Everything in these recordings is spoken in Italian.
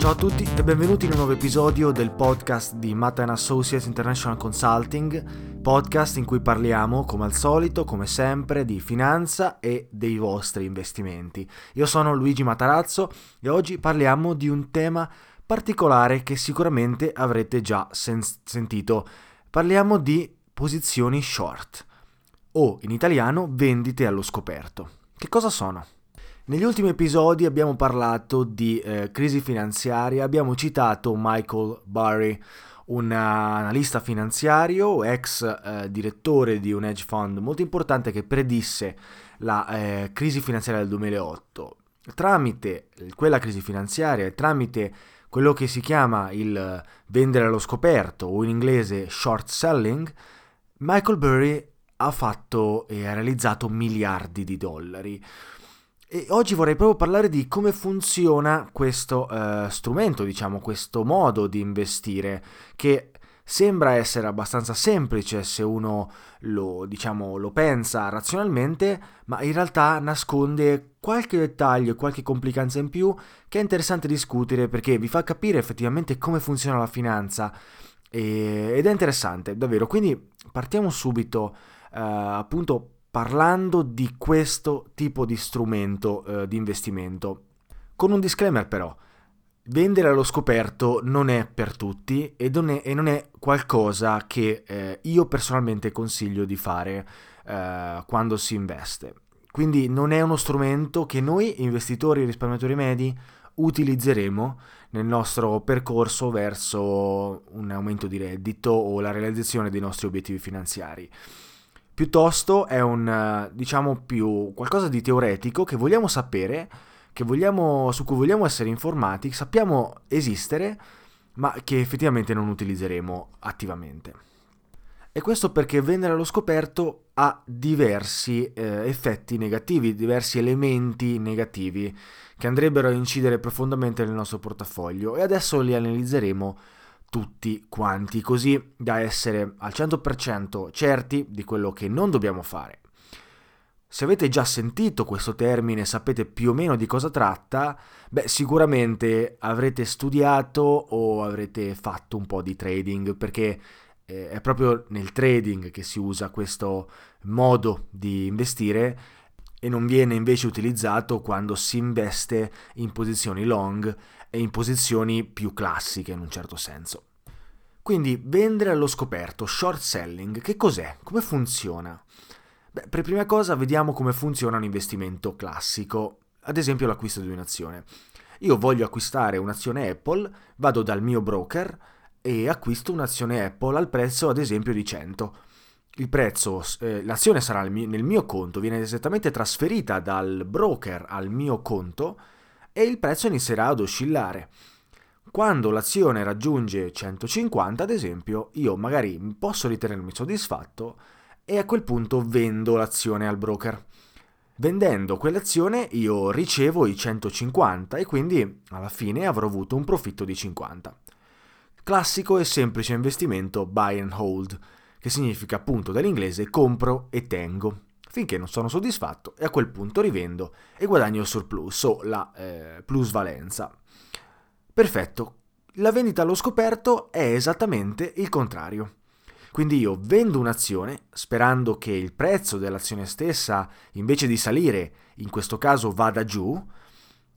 Ciao a tutti e benvenuti in un nuovo episodio del podcast di Matt Associates International Consulting, podcast in cui parliamo, come al solito, come sempre, di finanza e dei vostri investimenti. Io sono Luigi Matarazzo e oggi parliamo di un tema particolare che sicuramente avrete già sen- sentito. Parliamo di posizioni short o in italiano vendite allo scoperto. Che cosa sono? Negli ultimi episodi abbiamo parlato di eh, crisi finanziaria, abbiamo citato Michael Burry, un analista finanziario, ex eh, direttore di un hedge fund molto importante che predisse la eh, crisi finanziaria del 2008. Tramite quella crisi finanziaria e tramite quello che si chiama il vendere allo scoperto o in inglese short selling, Michael Burry ha fatto e ha realizzato miliardi di dollari. E oggi vorrei proprio parlare di come funziona questo uh, strumento, diciamo, questo modo di investire, che sembra essere abbastanza semplice se uno lo, diciamo, lo pensa razionalmente, ma in realtà nasconde qualche dettaglio, qualche complicanza in più che è interessante discutere perché vi fa capire effettivamente come funziona la finanza e, ed è interessante, davvero. Quindi partiamo subito, uh, appunto parlando di questo tipo di strumento eh, di investimento. Con un disclaimer però, vendere allo scoperto non è per tutti e non è, e non è qualcosa che eh, io personalmente consiglio di fare eh, quando si investe. Quindi non è uno strumento che noi investitori e risparmiatori medi utilizzeremo nel nostro percorso verso un aumento di reddito o la realizzazione dei nostri obiettivi finanziari piuttosto è un, eh, diciamo, più qualcosa di teoretico che vogliamo sapere, che vogliamo, su cui vogliamo essere informati, sappiamo esistere, ma che effettivamente non utilizzeremo attivamente. E questo perché vendere allo scoperto ha diversi eh, effetti negativi, diversi elementi negativi che andrebbero a incidere profondamente nel nostro portafoglio e adesso li analizzeremo tutti quanti, così da essere al 100% certi di quello che non dobbiamo fare. Se avete già sentito questo termine, sapete più o meno di cosa tratta, beh, sicuramente avrete studiato o avrete fatto un po' di trading, perché eh, è proprio nel trading che si usa questo modo di investire e non viene invece utilizzato quando si investe in posizioni long e in posizioni più classiche in un certo senso. Quindi vendere allo scoperto, short selling, che cos'è? Come funziona? Beh, per prima cosa vediamo come funziona un investimento classico, ad esempio l'acquisto di un'azione. Io voglio acquistare un'azione Apple, vado dal mio broker e acquisto un'azione Apple al prezzo ad esempio di 100. Il prezzo, eh, l'azione sarà nel mio conto, viene esattamente trasferita dal broker al mio conto e il prezzo inizierà ad oscillare. Quando l'azione raggiunge 150, ad esempio, io magari posso ritenermi soddisfatto e a quel punto vendo l'azione al broker. Vendendo quell'azione io ricevo i 150 e quindi alla fine avrò avuto un profitto di 50. Classico e semplice investimento buy and hold, che significa appunto dall'inglese compro e tengo, finché non sono soddisfatto e a quel punto rivendo e guadagno il surplus o la eh, plusvalenza. Perfetto, la vendita allo scoperto è esattamente il contrario. Quindi io vendo un'azione sperando che il prezzo dell'azione stessa, invece di salire, in questo caso vada giù,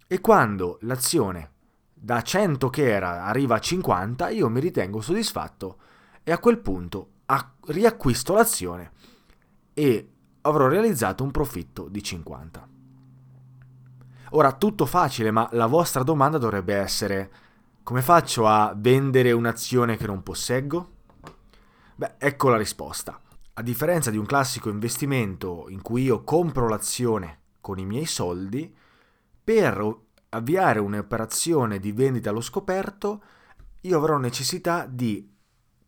e quando l'azione da 100 che era arriva a 50, io mi ritengo soddisfatto e a quel punto riacquisto l'azione e avrò realizzato un profitto di 50. Ora tutto facile, ma la vostra domanda dovrebbe essere come faccio a vendere un'azione che non posseggo? Beh, ecco la risposta. A differenza di un classico investimento in cui io compro l'azione con i miei soldi, per avviare un'operazione di vendita allo scoperto, io avrò necessità di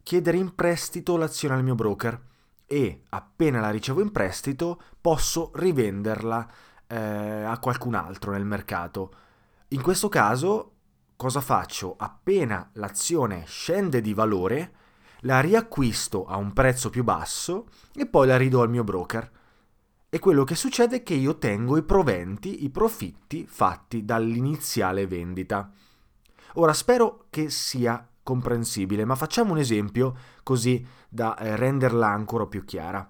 chiedere in prestito l'azione al mio broker e appena la ricevo in prestito posso rivenderla eh, a qualcun altro nel mercato. In questo caso cosa faccio? Appena l'azione scende di valore, la riacquisto a un prezzo più basso e poi la ridò al mio broker. E quello che succede è che io tengo i proventi, i profitti fatti dall'iniziale vendita. Ora spero che sia comprensibile, ma facciamo un esempio così da eh, renderla ancora più chiara.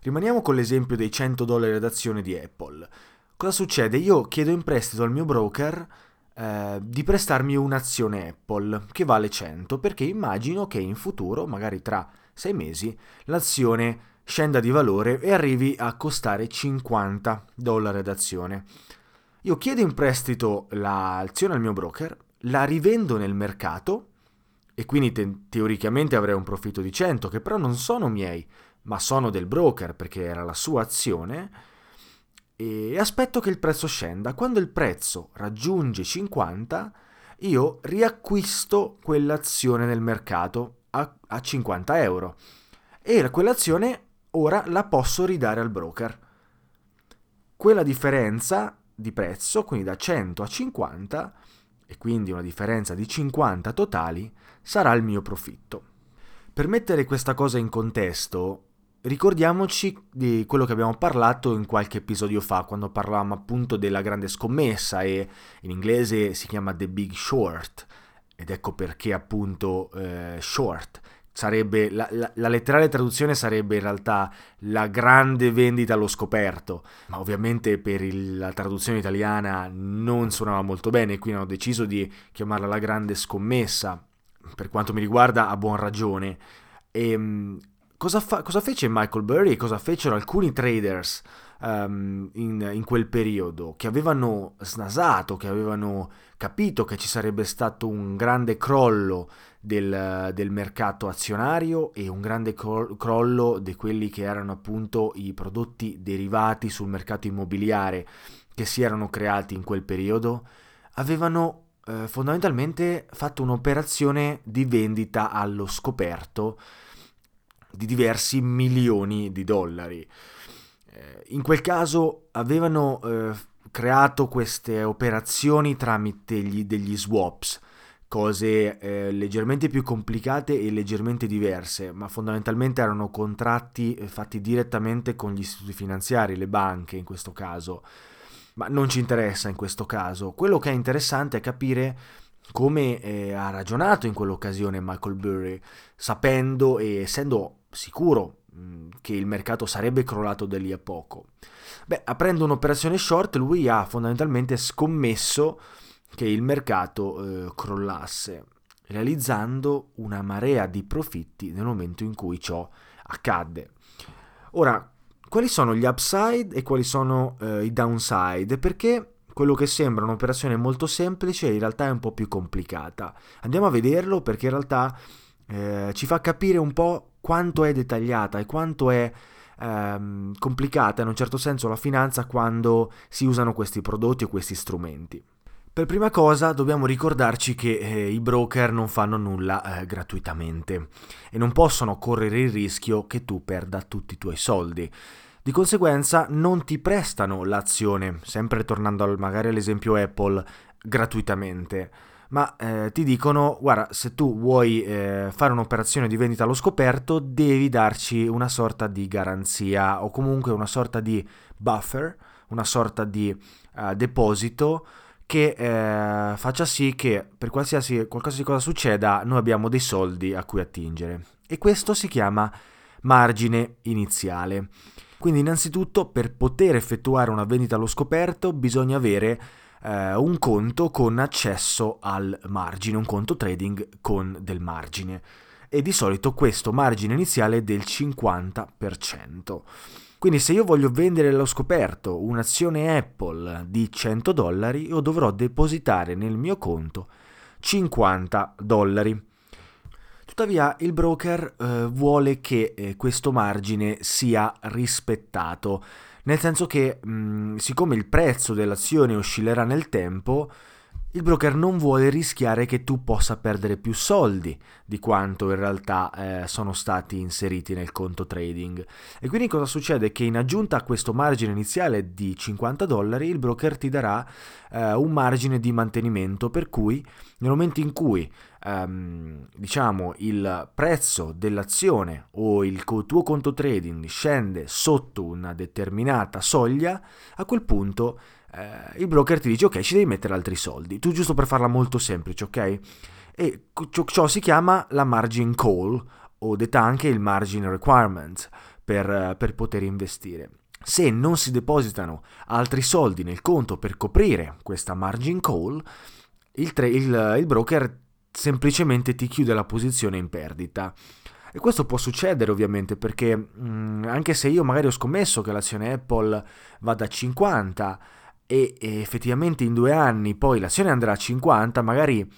Rimaniamo con l'esempio dei 100 dollari d'azione di Apple. Cosa succede? Io chiedo in prestito al mio broker eh, di prestarmi un'azione Apple che vale 100 perché immagino che in futuro, magari tra sei mesi, l'azione scenda di valore e arrivi a costare 50 dollari d'azione. Io chiedo in prestito l'azione al mio broker, la rivendo nel mercato e quindi te- teoricamente avrei un profitto di 100 che però non sono miei, ma sono del broker perché era la sua azione e aspetto che il prezzo scenda. Quando il prezzo raggiunge 50, io riacquisto quell'azione nel mercato a, a 50 euro e quell'azione ora la posso ridare al broker. Quella differenza di prezzo, quindi da 100 a 50, e quindi una differenza di 50 totali, sarà il mio profitto. Per mettere questa cosa in contesto, Ricordiamoci di quello che abbiamo parlato in qualche episodio fa, quando parlavamo appunto della grande scommessa e in inglese si chiama The Big Short, ed ecco perché appunto eh, short. Sarebbe, la, la, la, letterale traduzione sarebbe in realtà la grande vendita allo scoperto, ma ovviamente per il, la traduzione italiana non suonava molto bene, quindi hanno deciso di chiamarla la grande scommessa. Per quanto mi riguarda, a buon ragione. E, ehm, cosa, fa- cosa fece Michael Burry e cosa fecero alcuni traders um, in, in, quel periodo? Che avevano snasato, che avevano capito che ci sarebbe stato un grande crollo del, del mercato azionario e un grande crollo di quelli che erano appunto i prodotti derivati sul mercato immobiliare che si erano creati in quel periodo, avevano eh, fondamentalmente fatto un'operazione di vendita allo scoperto di diversi milioni di dollari. Eh, in quel caso avevano eh, creato queste operazioni tramite gli, degli swaps, cose eh, leggermente più complicate e leggermente diverse, ma fondamentalmente erano contratti eh, fatti direttamente con gli istituti finanziari, le banche in questo caso. Ma non ci interessa in questo caso. Quello che è interessante è capire come eh, ha ragionato in quell'occasione Michael Burry, sapendo e essendo sicuro mm, che il mercato sarebbe crollato da lì a poco. Beh, aprendo un'operazione short, lui ha fondamentalmente scommesso che il mercato eh, crollasse, realizzando una marea di profitti nel momento in cui ciò accadde. Ora, quali sono gli upside e quali sono eh, i downside? Perché quello che sembra un'operazione molto semplice in realtà è un po' più complicata. Andiamo a vederlo perché in realtà eh, ci fa capire un po' quanto è dettagliata e quanto è ehm, complicata in un certo senso la finanza quando si usano questi prodotti o questi strumenti. Per prima cosa dobbiamo ricordarci che eh, i broker non fanno nulla eh, gratuitamente e non possono correre il rischio che tu perda tutti i tuoi soldi. Di conseguenza non ti prestano l'azione, sempre tornando al, magari all'esempio Apple, gratuitamente, ma eh, ti dicono guarda se tu vuoi eh, fare un'operazione di vendita allo scoperto devi darci una sorta di garanzia o comunque una sorta di buffer, una sorta di uh, deposito che eh, faccia sì che per qualsiasi qualsiasi cosa succeda noi abbiamo dei soldi a cui attingere e questo si chiama margine iniziale. Quindi innanzitutto per poter effettuare una vendita allo scoperto bisogna avere eh, un conto con accesso al margine, un conto trading con del margine. E di solito questo margine iniziale è del 50%. Quindi se io voglio vendere allo scoperto un'azione Apple di 100 dollari, io dovrò depositare nel mio conto 50 dollari. Tuttavia il broker eh, vuole che eh, questo margine sia rispettato. Nel senso che mh, mm, siccome il prezzo dell'azione oscillerà nel tempo, il broker non vuole rischiare che tu possa perdere più soldi di quanto in realtà eh, sono stati inseriti nel conto trading. E quindi cosa succede? Che in aggiunta a questo margine iniziale di 50 dollari, il broker ti darà eh, un margine di mantenimento per cui nel momento in cui ehm, diciamo il prezzo dell'azione o il tuo conto trading scende sotto una determinata soglia, a quel punto eh, il broker ti dice ok ci devi mettere altri soldi, tu giusto per farla molto semplice, ok? E ciò, ciò si chiama la margin call o detta anche il margin requirement per, per poter investire. Se non si depositano altri soldi nel conto per coprire questa margin call, il, tra- il, il broker semplicemente ti chiude la posizione in perdita. E questo può succedere ovviamente perché mh, mm, anche se io magari ho scommesso che l'azione Apple vada a 50 e, e effettivamente in due anni poi l'azione andrà a 50, magari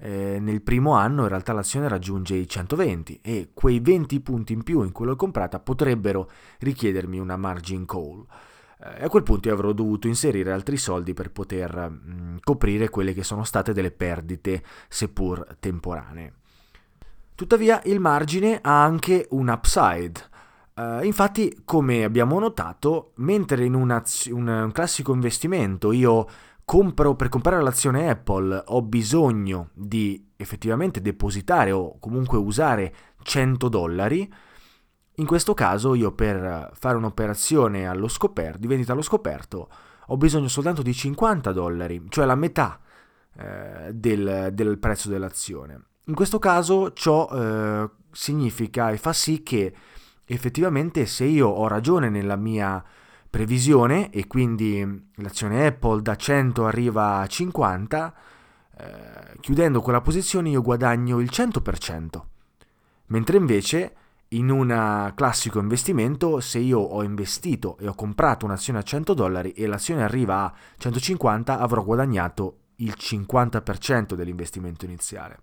eh, nel primo anno in realtà l'azione raggiunge i 120 e quei 20 punti in più in cui l'ho comprata potrebbero richiedermi una margin call. Eh, a quel punto io avrò dovuto inserire altri soldi per poter mh, mm, coprire quelle che sono state delle perdite, seppur temporanee. Tuttavia il margine ha anche un upside, Uh, infatti, come abbiamo notato, mentre in una, un, un, classico investimento io compro per comprare l'azione Apple ho bisogno di effettivamente depositare o comunque usare 100 dollari, in questo caso io per fare un'operazione allo scoperto, di vendita allo scoperto, ho bisogno soltanto di 50 dollari, cioè la metà eh, del, del, prezzo dell'azione. In questo caso ciò eh, significa e fa sì che effettivamente se io ho ragione nella mia previsione e quindi l'azione Apple da 100 arriva a 50, eh, chiudendo quella posizione io guadagno il 100%, mentre invece in un classico investimento se io ho investito e ho comprato un'azione a 100 dollari e l'azione arriva a 150 avrò guadagnato il 50% dell'investimento iniziale.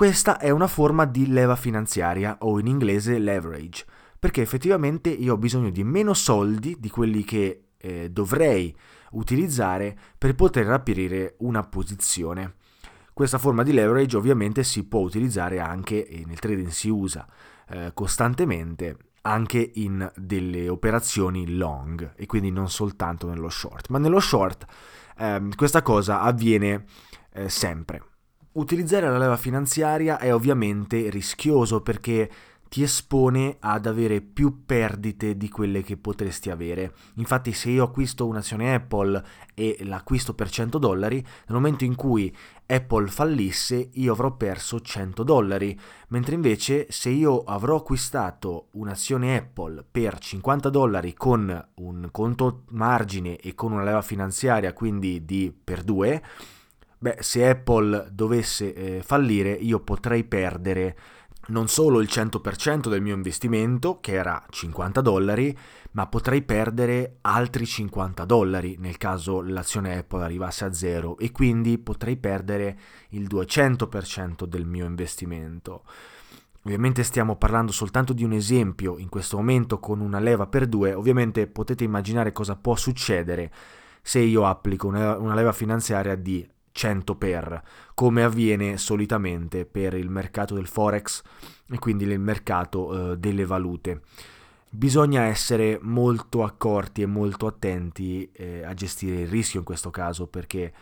Questa è una forma di leva finanziaria o in inglese leverage, perché effettivamente io ho bisogno di meno soldi di quelli che eh, dovrei utilizzare per poter aprire una posizione. Questa forma di leverage ovviamente si può utilizzare anche, e nel trading si usa eh, costantemente, anche in delle operazioni long e quindi non soltanto nello short. Ma nello short eh, questa cosa avviene eh, sempre. Utilizzare la leva finanziaria è ovviamente rischioso perché ti espone ad avere più perdite di quelle che potresti avere. Infatti se io acquisto un'azione Apple e l'acquisto per 100 dollari, nel momento in cui Apple fallisse io avrò perso 100 dollari, mentre invece se io avrò acquistato un'azione Apple per 50 dollari con un conto margine e con una leva finanziaria quindi di per due, Beh, se Apple dovesse eh, fallire, io potrei perdere non solo il 100% del mio investimento, che era 50 dollari, ma potrei perdere altri 50 dollari nel caso l'azione Apple arrivasse a zero e quindi potrei perdere il 200% del mio investimento. Ovviamente stiamo parlando soltanto di un esempio in questo momento con una leva per due, ovviamente potete immaginare cosa può succedere se io applico una, leva finanziaria di 100 per, come avviene solitamente per il mercato del forex e quindi il mercato eh, delle valute. Bisogna essere molto accorti e molto attenti eh, a gestire il rischio in questo caso perché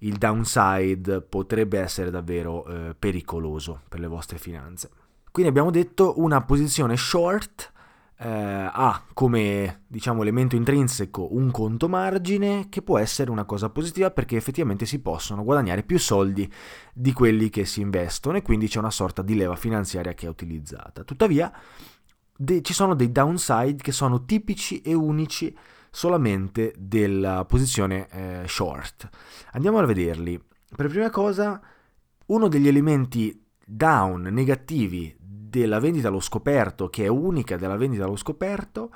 il downside potrebbe essere davvero eh, pericoloso per le vostre finanze. Quindi abbiamo detto una posizione short eh, ha come diciamo elemento intrinseco un conto margine che può essere una cosa positiva perché effettivamente si possono guadagnare più soldi di quelli che si investono e quindi c'è una sorta di leva finanziaria che è utilizzata. Tuttavia de- ci sono dei downside che sono tipici e unici solamente della posizione eh, short. Andiamo a vederli. Per prima cosa, uno degli elementi down negativi della vendita allo scoperto, che è unica della vendita allo scoperto,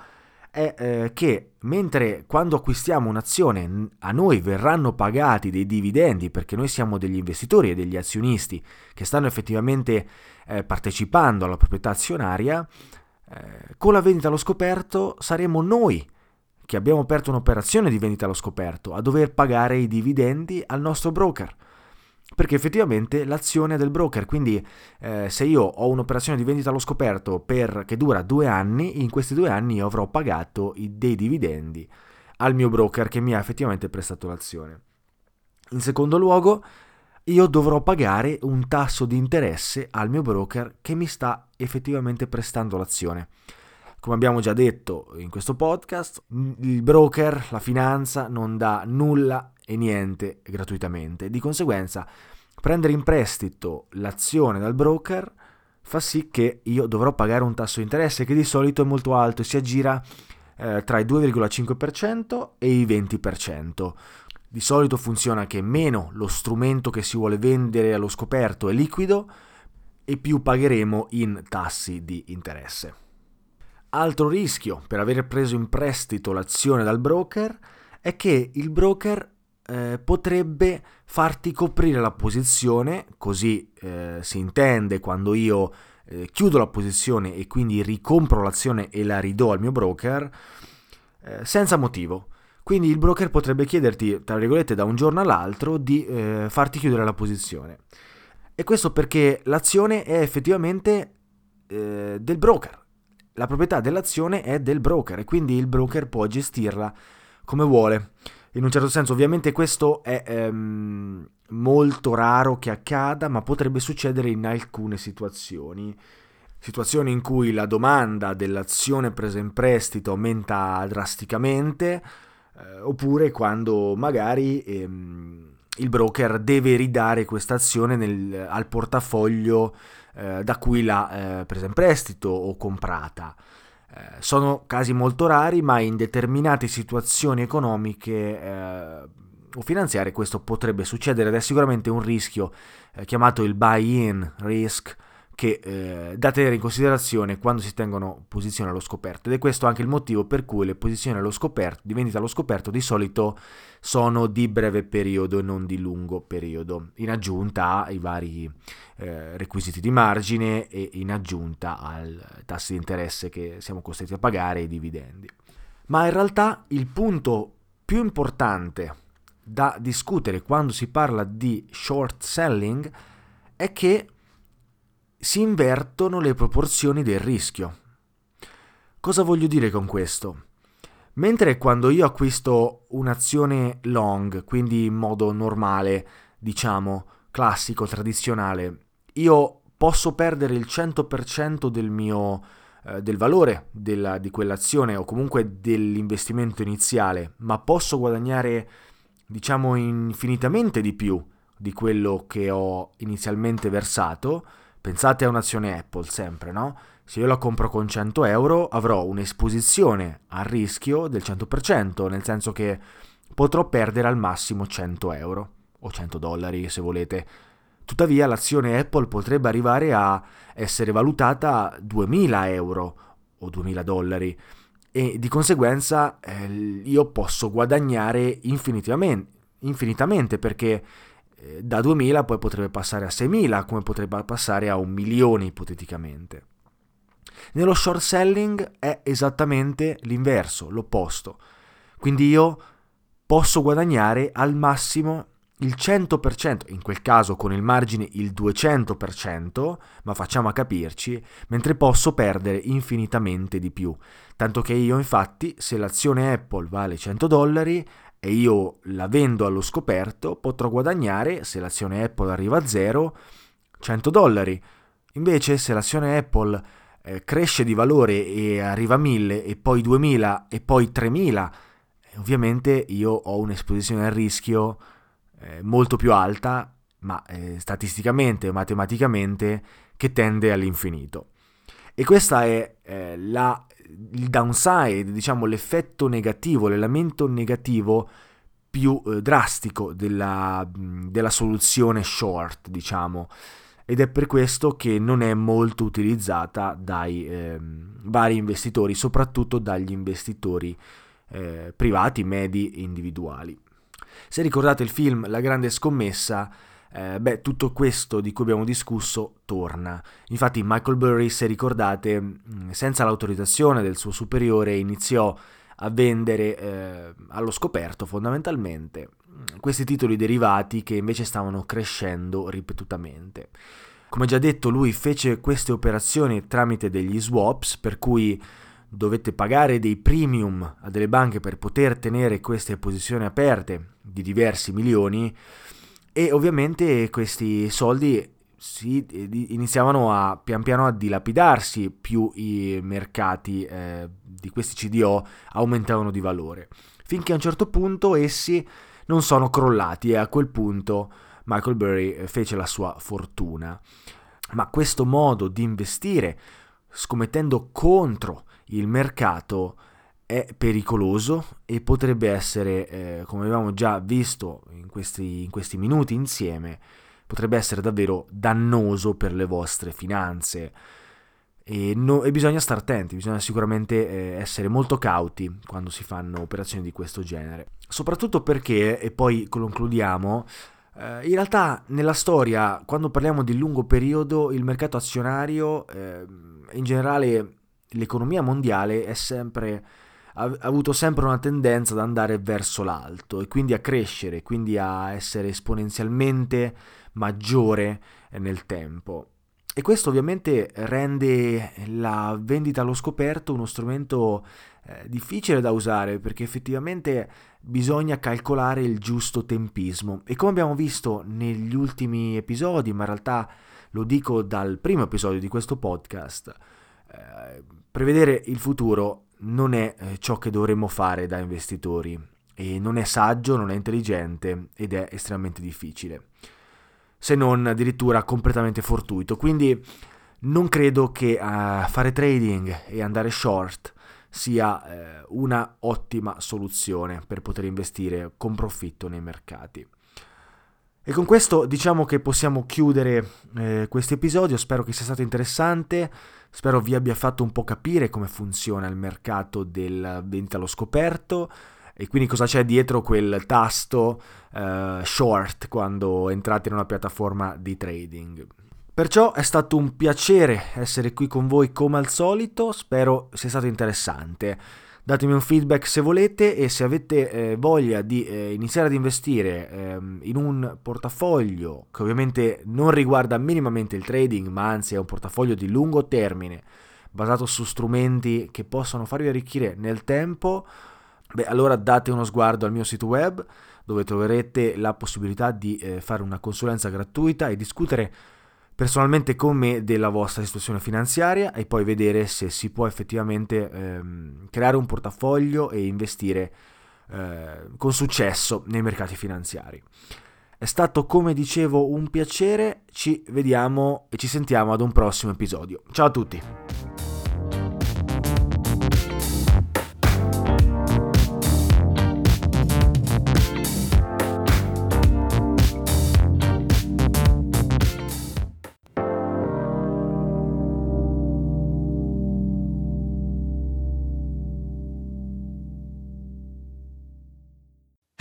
è eh, che mentre quando acquistiamo un'azione a noi verranno pagati dei dividendi perché noi siamo degli investitori e degli azionisti che stanno effettivamente eh, partecipando alla proprietà azionaria, eh, con la vendita allo scoperto saremo noi che abbiamo aperto un'operazione di vendita allo scoperto a dover pagare i dividendi al nostro broker perché effettivamente l'azione è del broker, quindi eh, se io ho un'operazione di vendita allo scoperto per, che dura due anni, in questi due anni io avrò pagato i, dei dividendi al mio broker che mi ha effettivamente prestato l'azione. In secondo luogo, io dovrò pagare un tasso di interesse al mio broker che mi sta effettivamente prestando l'azione. Come abbiamo già detto in questo podcast, il broker, la finanza, non dà nulla e niente gratuitamente. Di conseguenza, prendere in prestito l'azione dal broker fa sì che io dovrò pagare un tasso di interesse che di solito è molto alto e si aggira eh, tra il 2,5% e il 20%. Di solito funziona che meno lo strumento che si vuole vendere allo scoperto è liquido e più pagheremo in tassi di interesse. Altro rischio per aver preso in prestito l'azione dal broker è che il broker eh, potrebbe farti coprire la posizione, così eh, si intende quando io eh, chiudo la posizione e quindi ricompro l'azione e la ridò al mio broker, eh, senza motivo. Quindi il broker potrebbe chiederti, tra virgolette, da un giorno all'altro di eh, farti chiudere la posizione. E questo perché l'azione è effettivamente eh, del broker la proprietà dell'azione è del broker e quindi il broker può gestirla come vuole. In un certo senso ovviamente questo è ehm, molto raro che accada, ma potrebbe succedere in alcune situazioni. Situazioni in cui la domanda dell'azione presa in prestito aumenta drasticamente, eh, oppure quando magari ehm, il broker deve ridare questa azione nel, al portafoglio eh, da cui l'ha eh, presa in prestito o comprata. Eh, sono casi molto rari, ma in determinate situazioni economiche eh, o finanziarie questo potrebbe succedere ed è sicuramente un rischio eh, chiamato il buy-in risk che eh, da tenere in considerazione quando si tengono posizioni allo scoperto ed è questo anche il motivo per cui le posizioni allo scoperto, di vendita allo scoperto di solito sono di breve periodo e non di lungo periodo, in aggiunta ai vari eh, requisiti di margine e in aggiunta al tasso di interesse che siamo costretti a pagare e i dividendi. Ma in realtà il punto più importante da discutere quando si parla di short selling è che si invertono le proporzioni del rischio. Cosa voglio dire con questo? Mentre quando io acquisto un'azione long, quindi in modo normale, diciamo, classico, tradizionale, io posso perdere il 100% del mio eh, del valore della, di quell'azione o comunque dell'investimento iniziale, ma posso guadagnare diciamo infinitamente di più di quello che ho inizialmente versato, Pensate a un'azione Apple sempre, no? Se io la compro con 100 euro avrò un'esposizione al rischio del 100%, nel senso che potrò perdere al massimo 100 euro o 100 dollari se volete. Tuttavia l'azione Apple potrebbe arrivare a essere valutata a 2000 euro o 2000 dollari e di conseguenza eh, io posso guadagnare infinitamente, infinitamente perché da 2000 poi potrebbe passare a 6000, come potrebbe passare a un milione ipoteticamente. Nello short selling è esattamente l'inverso, l'opposto. Quindi io posso guadagnare al massimo il 100%, in quel caso con il margine il 200%, ma facciamo a capirci, mentre posso perdere infinitamente di più. Tanto che io infatti, se l'azione Apple vale 100 dollari, e io la vendo allo scoperto, potrò guadagnare, se l'azione Apple arriva a zero, 100 dollari. Invece se l'azione Apple eh, cresce di valore e arriva a 1000 e poi 2000 e poi 3000, eh, ovviamente io ho un'esposizione al rischio eh, molto più alta, ma eh, statisticamente e matematicamente che tende all'infinito. E questo è eh, la, il downside, diciamo l'effetto negativo, l'elemento negativo più eh, drastico della, della, soluzione short, diciamo. Ed è per questo che non è molto utilizzata dai eh, vari investitori, soprattutto dagli investitori eh, privati, medi, individuali. Se ricordate il film La grande scommessa, eh, beh, tutto questo di cui abbiamo discusso torna. Infatti Michael Burry, se ricordate, mm, senza l'autorizzazione del suo superiore iniziò a vendere eh, allo scoperto fondamentalmente mm, questi titoli derivati che invece stavano crescendo ripetutamente. Come già detto, lui fece queste operazioni tramite degli swaps, per cui dovette pagare dei premium a delle banche per poter tenere queste posizioni aperte di diversi milioni e ovviamente questi soldi si iniziavano a pian piano a dilapidarsi più i mercati eh, di questi CDO aumentavano di valore, finché a un certo punto essi non sono crollati e a quel punto Michael Burry eh, fece la sua fortuna. Ma questo modo di investire scommettendo contro il mercato è pericoloso e potrebbe essere, eh, come abbiamo già visto in questi, in questi minuti insieme, potrebbe essere davvero dannoso per le vostre finanze. E, no, e bisogna stare attenti, bisogna sicuramente eh, essere molto cauti quando si fanno operazioni di questo genere. Soprattutto perché, e poi concludiamo, eh, in realtà nella storia, quando parliamo di lungo periodo, il mercato azionario, eh, in generale l'economia mondiale è sempre ha avuto sempre una tendenza ad andare verso l'alto e quindi a crescere, quindi a essere esponenzialmente maggiore nel tempo. E questo ovviamente rende la vendita allo scoperto uno strumento eh, difficile da usare perché effettivamente bisogna calcolare il giusto tempismo e come abbiamo visto negli ultimi episodi, ma in realtà lo dico dal primo episodio di questo podcast, eh, prevedere il futuro non è eh, ciò che dovremmo fare da investitori e non è saggio, non è intelligente ed è estremamente difficile, se non addirittura completamente fortuito. Quindi non credo che uh, fare trading e andare short sia eh, una ottima soluzione per poter investire con profitto nei mercati. E con questo diciamo che possiamo chiudere eh, questo episodio, spero che sia stato interessante. Spero vi abbia fatto un po' capire come funziona il mercato del vendita allo scoperto e quindi cosa c'è dietro quel tasto uh, short quando entrate in una piattaforma di trading. Perciò è stato un piacere essere qui con voi come al solito, spero sia stato interessante. Datemi un feedback se volete e se avete eh, voglia di eh, iniziare ad investire eh, in un portafoglio che ovviamente non riguarda minimamente il trading, ma anzi è un portafoglio di lungo termine basato su strumenti che possono farvi arricchire nel tempo, beh allora date uno sguardo al mio sito web dove troverete la possibilità di eh, fare una consulenza gratuita e discutere personalmente con me della vostra situazione finanziaria e poi vedere se si può effettivamente ehm, creare un portafoglio e investire eh, con successo nei mercati finanziari. È stato come dicevo un piacere, ci vediamo e ci sentiamo ad un prossimo episodio. Ciao a tutti!